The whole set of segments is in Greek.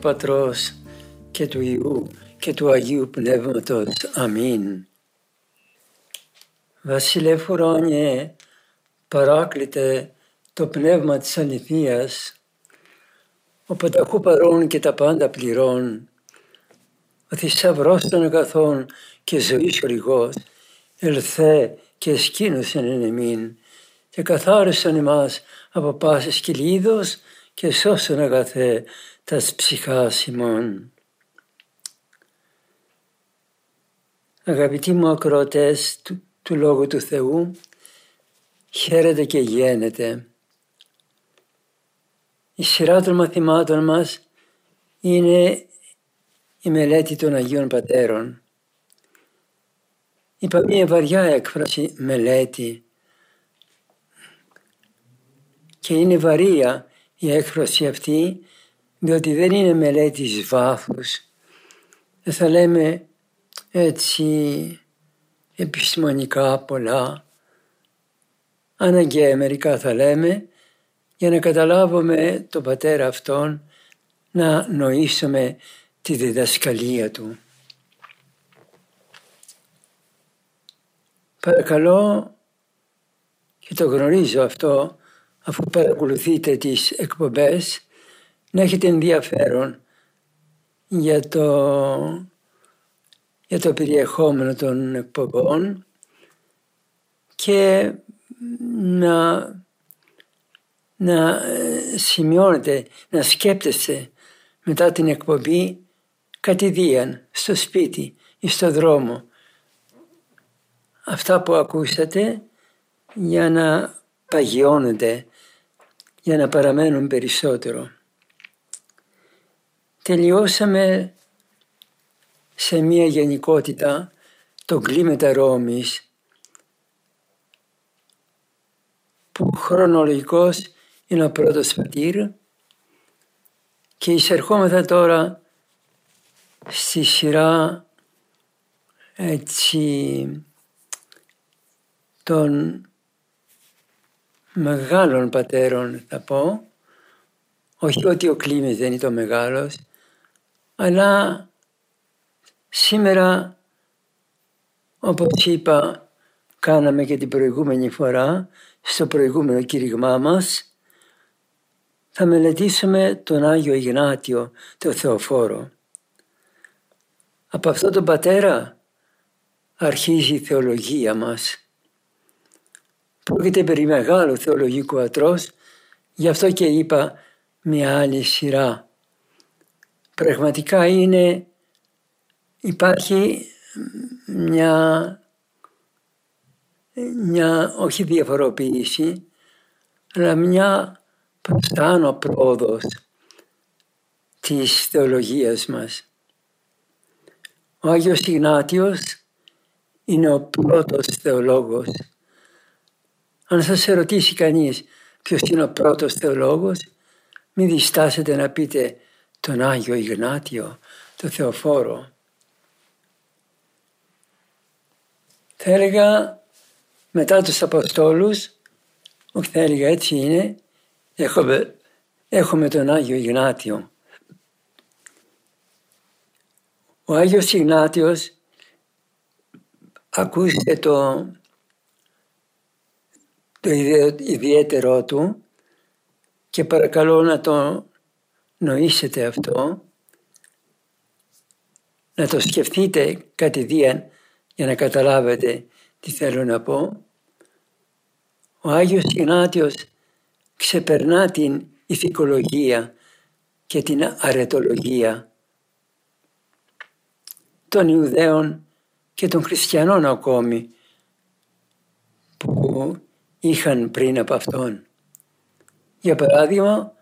Πατρός και του Ιού και του Αγίου Πνεύματος. Αμήν. Βασιλεύ Φουρόνιε, παράκλητε το πνεύμα της αληθείας, ο πανταχού παρών και τα πάντα πληρών, ο θησαυρός των αγαθών και ζωής οριγός, ελθέ και εσκήνωσεν εν εμήν και καθάρισαν εμάς από πάσης κυλίδος και σώσον αγαθέ τας ψυχάς ημών. Αγαπητοί μου ακροατές του, του Λόγου του Θεού, χαίρετε και γένετε. Η σειρά των μαθημάτων μας είναι η μελέτη των Αγίων Πατέρων. Είπα μια βαριά έκφραση μελέτη και είναι βαρία η έκφραση αυτή διότι δεν είναι μελέτη εις βάθους. Δεν θα λέμε έτσι επιστημονικά πολλά. Αναγκαία μερικά θα λέμε για να καταλάβουμε τον πατέρα αυτόν να νοήσουμε τη διδασκαλία του. Παρακαλώ και το γνωρίζω αυτό αφού παρακολουθείτε τις εκπομπές να έχετε ενδιαφέρον για το, για το περιεχόμενο των εκπομπών και να, να ε, σημειώνετε, να σκέπτεστε μετά την εκπομπή κατηδίαν, στο σπίτι ή στο δρόμο. Αυτά που ακούσατε για να παγιώνετε, για να παραμένουν περισσότερο τελειώσαμε σε μία γενικότητα το κλίμετα Ρώμης που χρονολογικός είναι ο πρώτος πατήρ και εισερχόμεθα τώρα στη σειρά έτσι των μεγάλων πατέρων θα πω. Όχι ότι ο Κλήμης δεν είναι το μεγάλος αλλά σήμερα, όπως είπα, κάναμε και την προηγούμενη φορά, στο προηγούμενο κήρυγμά μας, θα μελετήσουμε τον Άγιο Ιγνάτιο, τον Θεοφόρο. Από αυτό τον πατέρα αρχίζει η θεολογία μας. Πρόκειται περί μεγάλου θεολογικού ατρός, γι' αυτό και είπα μια άλλη σειρά πραγματικά είναι, υπάρχει μια, μια όχι διαφοροποίηση, αλλά μια προστάνω πρόοδος της θεολογίας μας. Ο Άγιος Ιγνάτιος είναι ο πρώτος θεολόγος. Αν σας ερωτήσει κανείς ποιος είναι ο πρώτος θεολόγος, μην διστάσετε να πείτε τον Άγιο Ιγνάτιο, τον Θεοφόρο. Θα έλεγα μετά τους Αποστόλους, όχι θα έλεγα έτσι είναι, έχουμε, έχουμε τον Άγιο Ιγνάτιο. Ο Άγιος Ιγνάτιος ακούστε το, το ιδιαίτερό του και παρακαλώ να το νοήσετε αυτό, να το σκεφτείτε κατηδίαν για να καταλάβετε τι θέλω να πω. Ο Άγιος Ιγνάτιος ξεπερνά την ηθικολογία και την αρετολογία των Ιουδαίων και των Χριστιανών ακόμη που που είχαν πριν από αυτόν. Για παράδειγμα,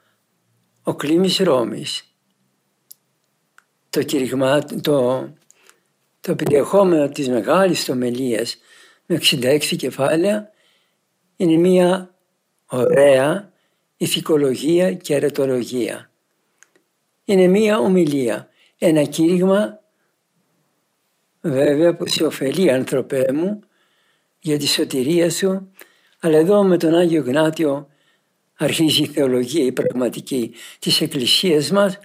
ο Κλήμης Ρώμης. Το, κηρυγμα, το, το περιεχόμενο της μεγάλης τομελίας με 66 κεφάλαια είναι μια ωραία ηθικολογία και αρετολογία. Είναι μια ομιλία, ένα κήρυγμα βέβαια που σε ωφελεί άνθρωπέ μου για τη σωτηρία σου, αλλά εδώ με τον Άγιο Γνάτιο αρχίζει η θεολογία, η πραγματική της Εκκλησίας μας,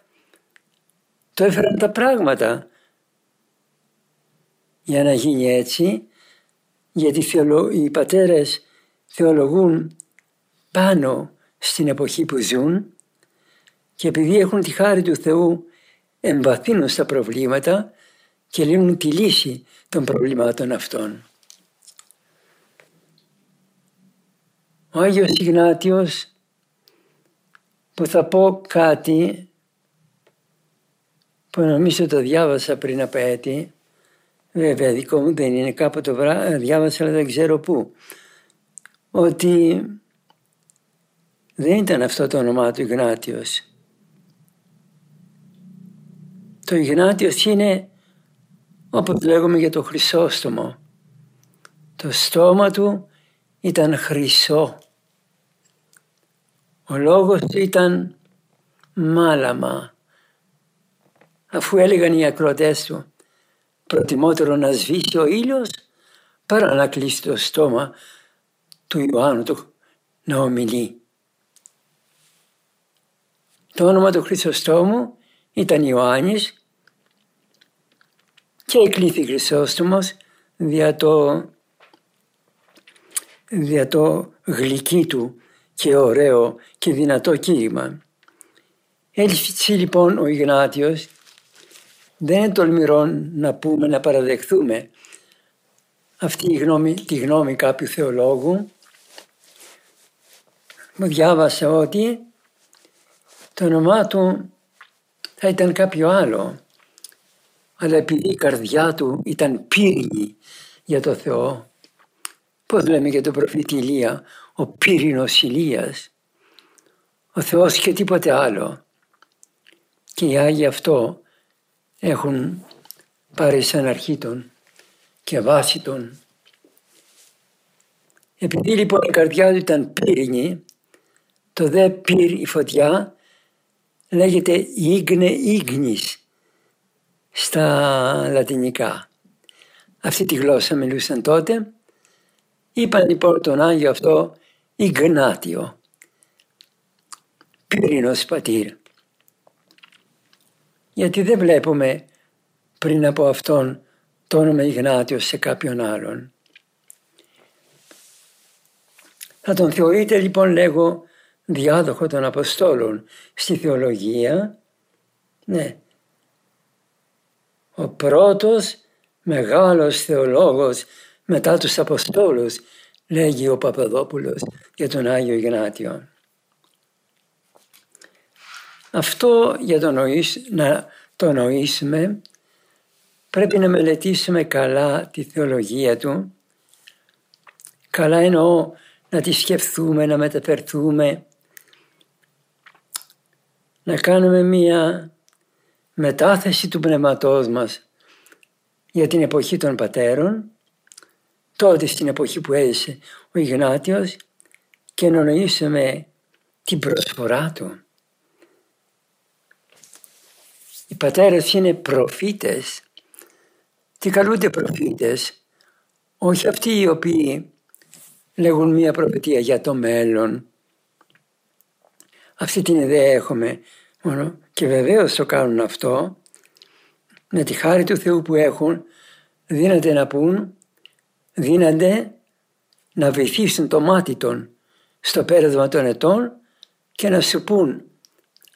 το έφεραν τα πράγματα για να γίνει έτσι, γιατί οι πατέρες θεολογούν πάνω στην εποχή που ζουν και επειδή έχουν τη χάρη του Θεού εμβαθύνουν στα προβλήματα και λύνουν τη λύση των προβλημάτων αυτών. Ο Άγιος Ιγνάτιος που θα πω κάτι που νομίζω το διάβασα πριν από έτη βέβαια δικό μου δεν είναι κάπου το διάβασα αλλά δεν ξέρω πού ότι δεν ήταν αυτό το όνομά του Ιγνάτιος. Το Ιγνάτιος είναι όπως λέγουμε για το Χρυσόστομο. Το στόμα του ήταν χρυσό. Ο λόγος του ήταν μάλαμα. Αφού έλεγαν οι ακροτές του προτιμότερο να σβήσει ο ήλιος παρά να κλείσει το στόμα του Ιωάννου του να ομιλεί. Το όνομα του Χρυσοστόμου ήταν Ιωάννης και εκλήθη Χρυσόστομος δια το, δια το γλυκί του και ωραίο και δυνατό κήρυμα. Έτσι λοιπόν ο Ιγνάτιος δεν είναι τολμηρό να πούμε, να παραδεχθούμε αυτή η γνώμη, τη γνώμη κάποιου θεολόγου. Μου διάβασα ότι το όνομά του θα ήταν κάποιο άλλο. Αλλά επειδή η καρδιά του ήταν πύρινη για το Θεό, πώς λέμε για τον προφήτη Ηλία, ο πύρινος Ηλίας, ο Θεός και τίποτε άλλο. Και οι Άγιοι αυτό έχουν πάρει σαν αρχή τον και βάση τον. Επειδή λοιπόν η καρδιά του ήταν πύρινη, το δε πύρ η φωτιά λέγεται ίγνε ίγνης στα λατινικά. Αυτή τη γλώσσα μιλούσαν τότε. Είπαν λοιπόν τον Άγιο αυτό Ιγνάτιο, πύρινος πατήρ. Γιατί δεν βλέπουμε πριν από αυτόν το όνομα Ιγνάτιος σε κάποιον άλλον. Θα τον θεωρείτε λοιπόν λέγω διάδοχο των Αποστόλων στη θεολογία. Ναι. Ο πρώτος μεγάλος θεολόγος μετά τους Αποστόλους λέγει ο Παπαδόπουλος για τον Άγιο Ιγνάτιο. Αυτό για το να το νοήσουμε πρέπει να μελετήσουμε καλά τη θεολογία του. Καλά εννοώ να τη σκεφτούμε, να μεταφερθούμε, να κάνουμε μία μετάθεση του πνευματός μας για την εποχή των πατέρων, τότε στην εποχή που έζησε ο Ιγνάτιος και να νοήσουμε την προσφορά του. Οι πατέρες είναι προφήτες. Τι καλούνται προφήτες, όχι αυτοί οι οποίοι λέγουν μία προφητεία για το μέλλον. Αυτή την ιδέα έχουμε μόνο και βεβαίως το κάνουν αυτό με τη χάρη του Θεού που έχουν δίνεται να πούν, δίνονται να βοηθήσουν το μάτι των στο πέρασμα των ετών και να σου πούν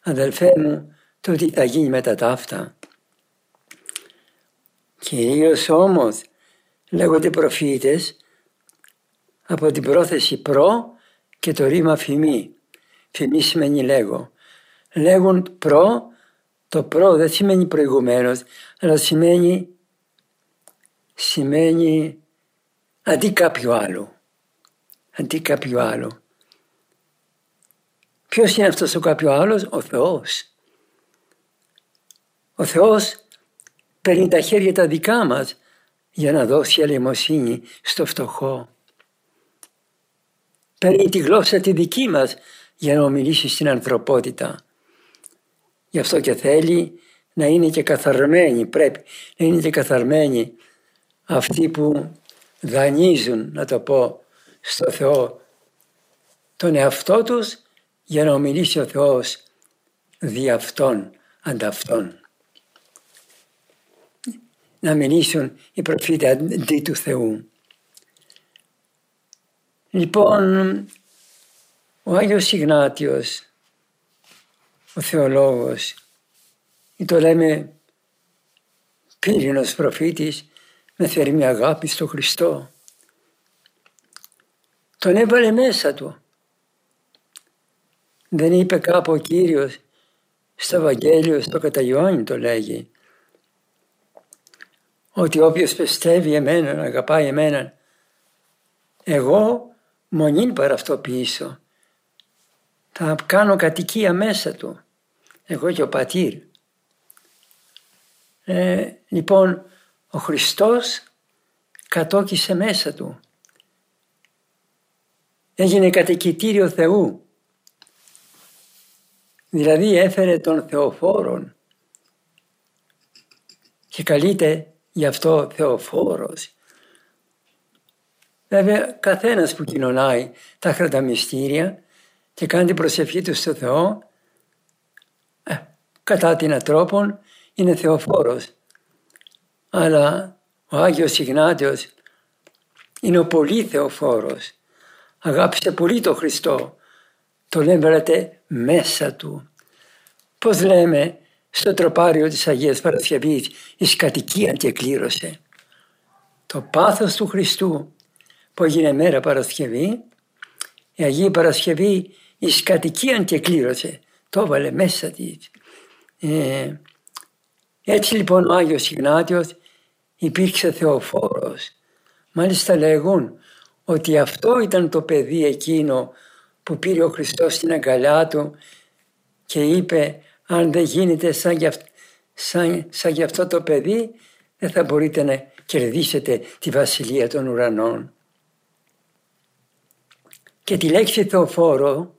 αδελφέ μου το τι θα γίνει μετά τα αυτά. Κυρίως όμως λέγονται προφήτες από την πρόθεση προ και το ρήμα φημή. Φημή σημαίνει λέγω. Λέγουν προ, το προ δεν σημαίνει προηγουμένως, αλλά σημαίνει, σημαίνει αντί κάποιο άλλο. αντί κάποιο άλλο. Ποιος είναι αυτός ο κάποιο άλλος, ο Θεός. Ο Θεός παίρνει τα χέρια τα δικά μας για να δώσει ελεημοσύνη στο φτωχό. Παίρνει τη γλώσσα τη δική μας για να ομιλήσει στην ανθρωπότητα. Γι' αυτό και θέλει να είναι και καθαρμένοι, πρέπει να είναι και καθαρμένοι αυτοί που δανείζουν, να το πω, στο Θεό τον εαυτό τους για να ομιλήσει ο Θεός δι' αυτόν, ανταυτόν. Να μιλήσουν οι προφήτες αντί του Θεού. Λοιπόν, ο Άγιος Ιγνάτιος, ο θεολόγος, ή το λέμε πύρινος προφήτης με θερμή αγάπη στο Χριστό. Τον έβαλε μέσα του. Δεν είπε κάπου ο Κύριος στο Ευαγγέλιο, στο Καταγιώνι το λέγει ότι όποιος πιστεύει εμένα, αγαπάει εμένα, εγώ μονήν παραυτοποιήσω. Θα κάνω κατοικία μέσα του. Εγώ και ο πατήρ. Ε, λοιπόν, ο Χριστός κατόκισε μέσα του. Έγινε κατοικητήριο Θεού. Δηλαδή έφερε τον Θεοφόρον και καλείται γι' αυτό Θεοφόρος. Βέβαια καθένας που κοινωνάει τα χραταμιστήρια και κάνει την προσευχή του στο Θεό ε, κατά την ατρόπον είναι Θεοφόρος. Αλλά ο Άγιος Ιγνάτιος είναι ο πολύ Θεοφόρος. Αγάπησε πολύ τον Χριστό. Το λέμε μέσα του. Πώς λέμε στο τροπάριο της Αγίας Παρασκευής εις κατοικία και κλήρωσε. Το πάθος του Χριστού που έγινε μέρα Παρασκευή, η Αγία Παρασκευή εις κατοικία και κλήρωσε. Το έβαλε μέσα της. Ε, έτσι λοιπόν ο Άγιος Ιγνάτιος υπήρξε θεοφόρος. Μάλιστα λέγουν ότι αυτό ήταν το παιδί εκείνο που πήρε ο Χριστός στην αγκαλιά του και είπε αν δεν γίνεται σαν γι' αυτό, σαν, σαν αυτό το παιδί δεν θα μπορείτε να κερδίσετε τη βασιλεία των ουρανών. Και τη λέξη Θεοφόρο,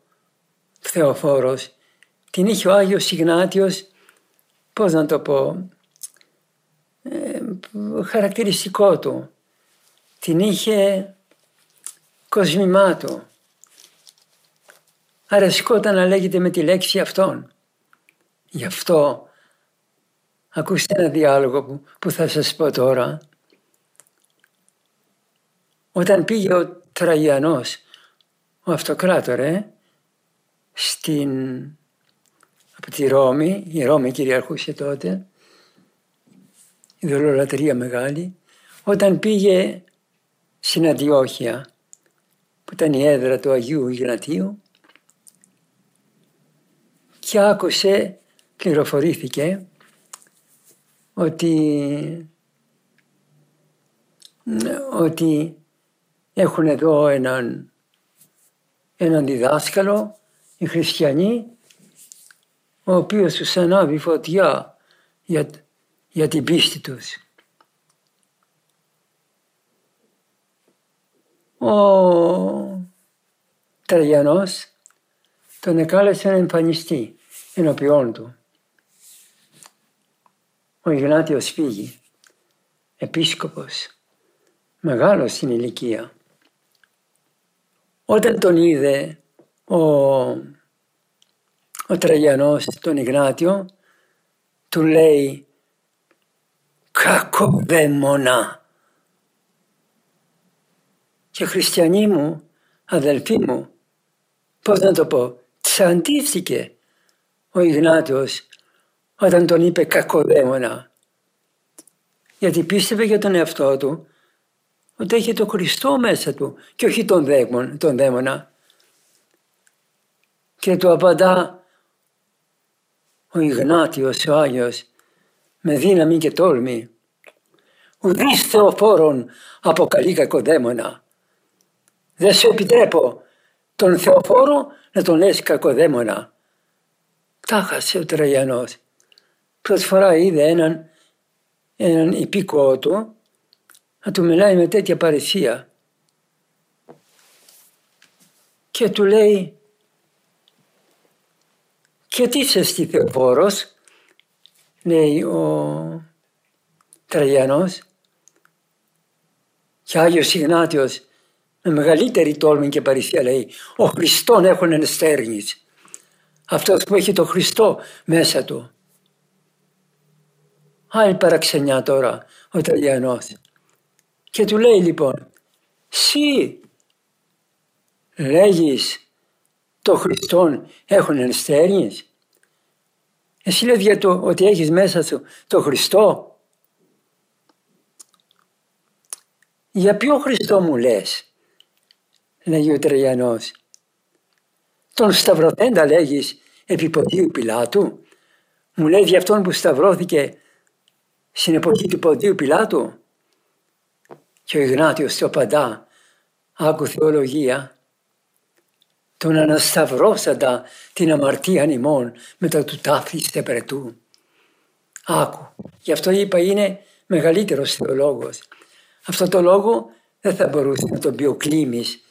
Θεοφόρος, την είχε ο Άγιος Ιγνάτιος, πώς να το πω, ε, χαρακτηριστικό του. Την είχε κοσμημά του. Αρεσκόταν να λέγεται με τη λέξη αυτόν. Γι' αυτό ακούστε ένα διάλογο που, που θα σας πω τώρα. Όταν πήγε ο Τραγιανός, ο αυτοκράτορε, στην, από τη Ρώμη, η Ρώμη κυριαρχούσε τότε, η δολολατρία μεγάλη, όταν πήγε στην Αντιόχεια, που ήταν η έδρα του Αγίου Ιγνατίου, και άκουσε πληροφορήθηκε ότι, ότι έχουν εδώ έναν, έναν διδάσκαλο, οι χριστιανοί, ο οποίος τους ανάβει φωτιά για, για την πίστη τους. Ο Τραγιανός τον εκάλεσε να εμφανιστεί ενώπιόν του ο Ιγνάτιος φύγει, επίσκοπος, μεγάλος στην ηλικία. Όταν τον είδε ο, ο Τραγιανός τον Ιγνάτιο, του λέει «Κακοδαίμονα». Και χριστιανοί μου, αδελφοί μου, πώς να το πω, τσαντίστηκε ο Ιγνάτιος όταν τον είπε κακοδαίμονα. Γιατί πίστευε για τον εαυτό του ότι έχει το Χριστό μέσα του και όχι τον, δαίμον, τον δαίμονα. Και του απαντά ο Ιγνάτιος, ο Άγιος, με δύναμη και τόλμη. Ουδείς θεοφόρον αποκαλεί κακοδαίμονα. Δεν σου επιτρέπω τον Θεοφόρο να τον λες κακοδαίμονα. Τα χασε ο Τραγιανός. Πρώτη φορά είδε έναν, έναν υπήκοο του να του μιλάει με τέτοια παρησία. Και του λέει και τι είσαι στη Θεοφόρος, λέει ο Τραγιανός. Και Άγιος Ιγνάτιος με μεγαλύτερη τόλμη και παρησία λέει «Ο Χριστόν έχουν ενστέρνης». Αυτός που έχει το Χριστό μέσα του. Άλλη παραξενιά τώρα ο Τραγιανός. Και του λέει λοιπόν «Συ λέγεις το Χριστόν έχουν ενστέρνης». Εσύ λες για το ότι έχεις μέσα σου το Χριστό. Για ποιο Χριστό μου λες, λέγει ο Τρελιανός. Τον σταυρωθέντα λέγεις επί ποδίου Πιλάτου. Μου λέει για αυτόν που σταυρώθηκε στην εποχή του ποδίου Πιλάτου. Και ο Ιγνάτιος το απαντά, άκου θεολογία, τον ανασταυρώσαντα την αμαρτία ημών μετά του τάφης περτού. Άκου, γι' αυτό είπα είναι μεγαλύτερος θεολόγος. Αυτό το λόγο δεν θα μπορούσε να τον πει ο Κλήμης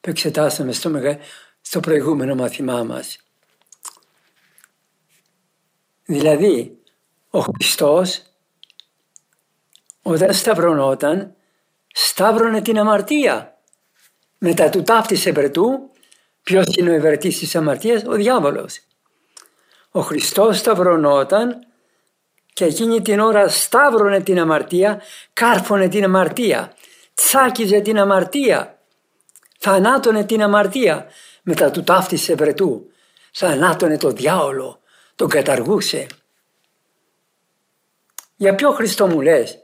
που εξετάσαμε στο, μεγα... στο προηγούμενο μαθημά μας. Δηλαδή, ο Χριστός όταν σταυρωνόταν, σταύρωνε την αμαρτία. Μετά του ταύτισε περτού Ποιος είναι ο ευερετής της αμαρτίας, ο διάβολος. Ο Χριστός σταυρωνόταν και εκείνη την ώρα σταύρωνε την αμαρτία, κάρφωνε την αμαρτία, τσάκιζε την αμαρτία, θανάτωνε την αμαρτία. Μετά του ταύτισε βρετού, θανάτωνε το διάολο, τον καταργούσε. Για ποιο Χριστό μου λες,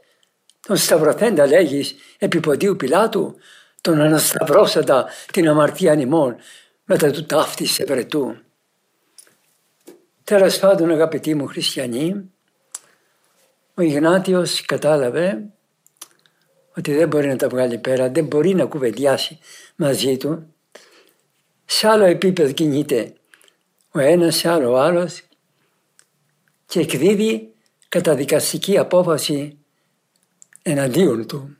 τον σταυρωθέντα λέγεις επί ποντίου Πιλάτου, τον ανασταυρώσαντα την αμαρτία νημών, μετά του ταύτισε βρετού. Τέλος πάντων αγαπητοί μου χριστιανοί, ο Ιγνάτιος κατάλαβε ότι δεν μπορεί να τα βγάλει πέρα, δεν μπορεί να κουβεντιάσει μαζί του. Σε άλλο επίπεδο κινείται ο ένας, σε άλλο ο άλλος και εκδίδει καταδικαστική απόφαση εναντίον του.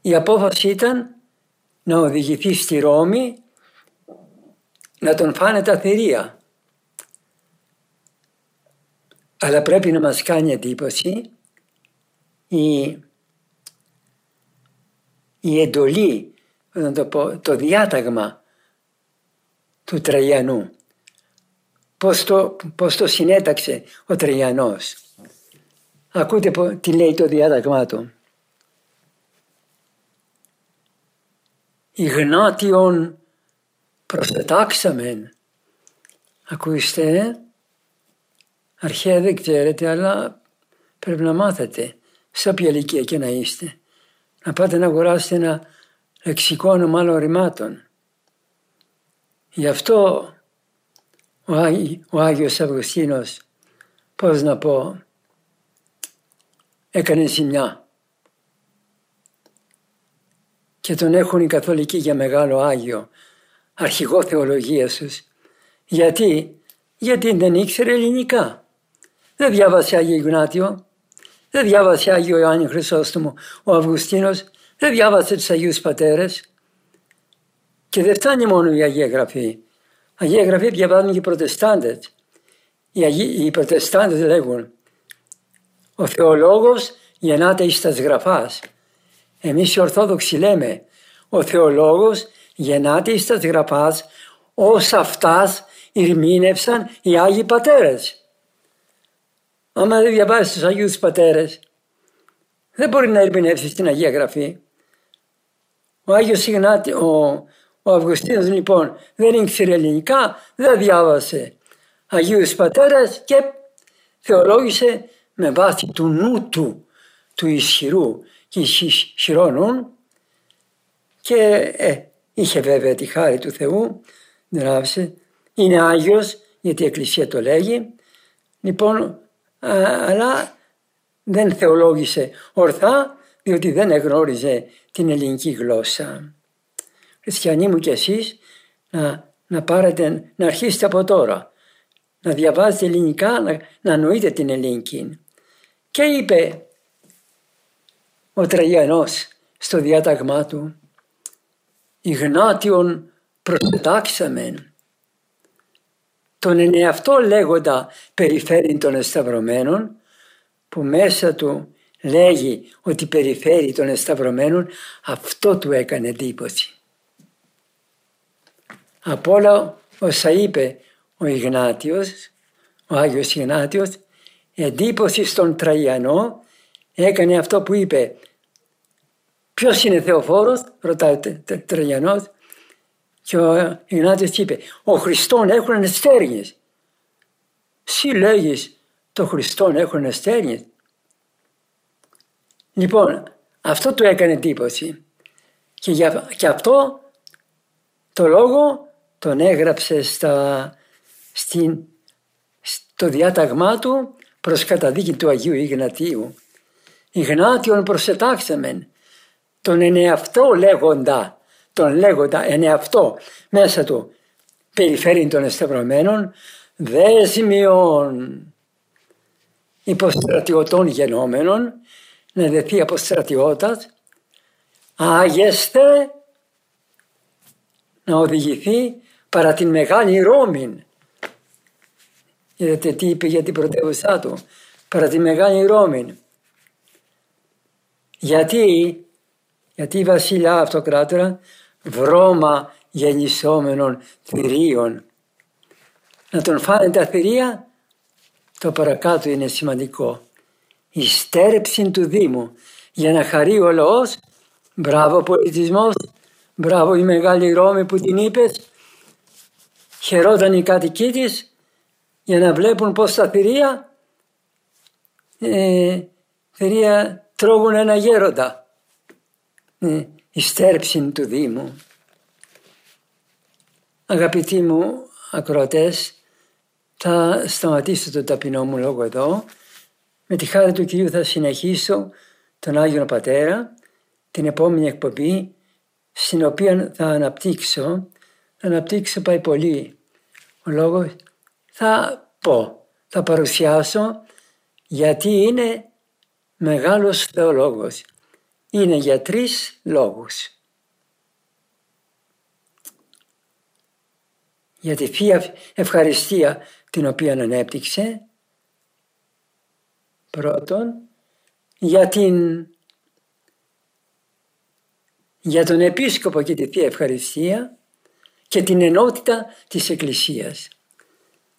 Η απόφαση ήταν να οδηγηθεί στη Ρώμη να τον φάνε τα θηρία. Αλλά πρέπει να μας κάνει εντύπωση η, η εντολή, να το, πω, το διάταγμα του Τραγιανού. Πώς το, πώς το συνέταξε ο Τραγιανός. Ακούτε τι λέει το διάταγμά του. Ιγνάτιον προσετάξαμεν. Ακούστε, αρχαία δεν ξέρετε, αλλά πρέπει να μάθετε σε όποια ηλικία και να είστε. Να πάτε να αγοράσετε ένα λεξικό όνομα άλλων ρημάτων. Γι' αυτό ο, Άγι, ο Άγιος Αυγουστίνος, πώς να πω, έκανε ζημιά και τον έχουν οι καθολικοί για μεγάλο Άγιο, αρχηγό θεολογίας τους. Γιατί, γιατί δεν ήξερε ελληνικά. Δεν διάβασε Άγιο Ιγνάτιο, δεν διάβασε Άγιο Ιωάννη Χρυσόστομο ο Αυγουστίνος, δεν διάβασε τους Αγίους Πατέρες. Και δεν φτάνει μόνο η Αγία Γραφή. Αγία Γραφή διαβάζουν και οι Προτεστάντες. Οι, Αγί... οι Προτεστάντες λέγουν ο θεολόγος γεννάται εις τας γραφάς. Εμείς οι Ορθόδοξοι λέμε ο θεολόγος γεννάται εις τας γραφάς ως αυτάς ηρμήνευσαν οι Άγιοι Πατέρες. Άμα δεν διαβάσεις τους Αγίους Πατέρες δεν μπορεί να ερμηνεύσεις την Αγία Γραφή. Ο Άγιος Ιγνάτη, ο, ο Αυγουστίνος λοιπόν δεν ήξερε ελληνικά, δεν διάβασε Αγίους Πατέρες και θεολόγησε με βάση του νου του, του ισχυρού και ισχυρό και ε, είχε βέβαια τη χάρη του Θεού, γράψε, είναι Άγιος γιατί η Εκκλησία το λέγει, λοιπόν, αλλά δεν θεολόγησε ορθά διότι δεν εγνώριζε την ελληνική γλώσσα. Χριστιανοί μου κι εσείς να, να πάρετε, να αρχίσετε από τώρα, να διαβάζετε ελληνικά, να, να νοείτε την ελληνική. Και είπε ο Τραγιανός στο διάταγμά του «Ιγνάτιον προσετάξαμεν». Τον ενεαυτό λέγοντα περιφέρει των εσταυρωμένων που μέσα του λέγει ότι περιφέρει των εσταυρωμένων αυτό του έκανε εντύπωση. Από όλα όσα είπε ο Ιγνάτιος, ο Άγιος Ιγνάτιος, εντύπωση στον Τραγιανό έκανε αυτό που είπε Ποιος είναι Θεοφόρος, ρωτάει ο Τραγιανός και ο Ιγνάτιος είπε Ο Χριστόν έχουν στέρνες. Συ λέγεις το Χριστόν έχουν στέρνες. Λοιπόν, αυτό του έκανε εντύπωση. Και, για, και αυτό το λόγο τον έγραψε στα, στην, στο διάταγμά του προς καταδίκη του Αγίου Ιγνατίου. Ιγνάτιον προσετάξαμεν, τον ενεαυτό λέγοντα, τον λέγοντα ενεαυτό μέσα του περιφέρει των εστευρωμένων δέσμιον υποστρατιωτών γενόμενων να δεθεί από στρατιώτας άγεστε να οδηγηθεί παρά την μεγάλη Ρώμη. Είδατε τι είπε για την πρωτεύουσά του. Παρά τη μεγάλη Ρώμη. Γιατί, γιατί η βασιλιά αυτοκράτορα βρώμα γεννησόμενων θηρίων. Να τον φάνε τα θηρία, το παρακάτω είναι σημαντικό. Η στέρεψη του Δήμου για να χαρεί ο λαός, μπράβο πολιτισμός, μπράβο η μεγάλη Ρώμη που την είπες, χαιρόταν οι κάτοικοί της για να βλέπουν πως τα θηρία, ε, θηρία τρώγουν ένα γέροντα. Ε, η στέρψη του Δήμου. Αγαπητοί μου ακροατές, θα σταματήσω το ταπεινό μου λόγο εδώ. Με τη χάρη του Κυρίου θα συνεχίσω τον Άγιο Πατέρα την επόμενη εκπομπή στην οποία θα αναπτύξω, θα αναπτύξω πάει πολύ ο λόγος, θα πω, θα παρουσιάσω γιατί είναι μεγάλος θεολόγος. Είναι για τρεις λόγους. Για τη Θεία Ευχαριστία την οποία ανέπτυξε, πρώτον, για την για τον Επίσκοπο και τη Θεία Ευχαριστία και την ενότητα της Εκκλησίας.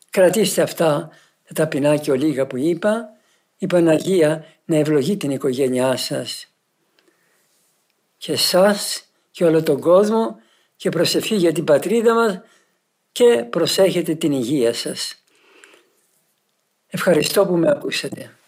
Κρατήστε αυτά τα ταπεινά και ολίγα που είπα, η Παναγία να ευλογεί την οικογένειά σας και σας και όλο τον κόσμο και προσευχή για την πατρίδα μας και προσέχετε την υγεία σας. Ευχαριστώ που με ακούσατε.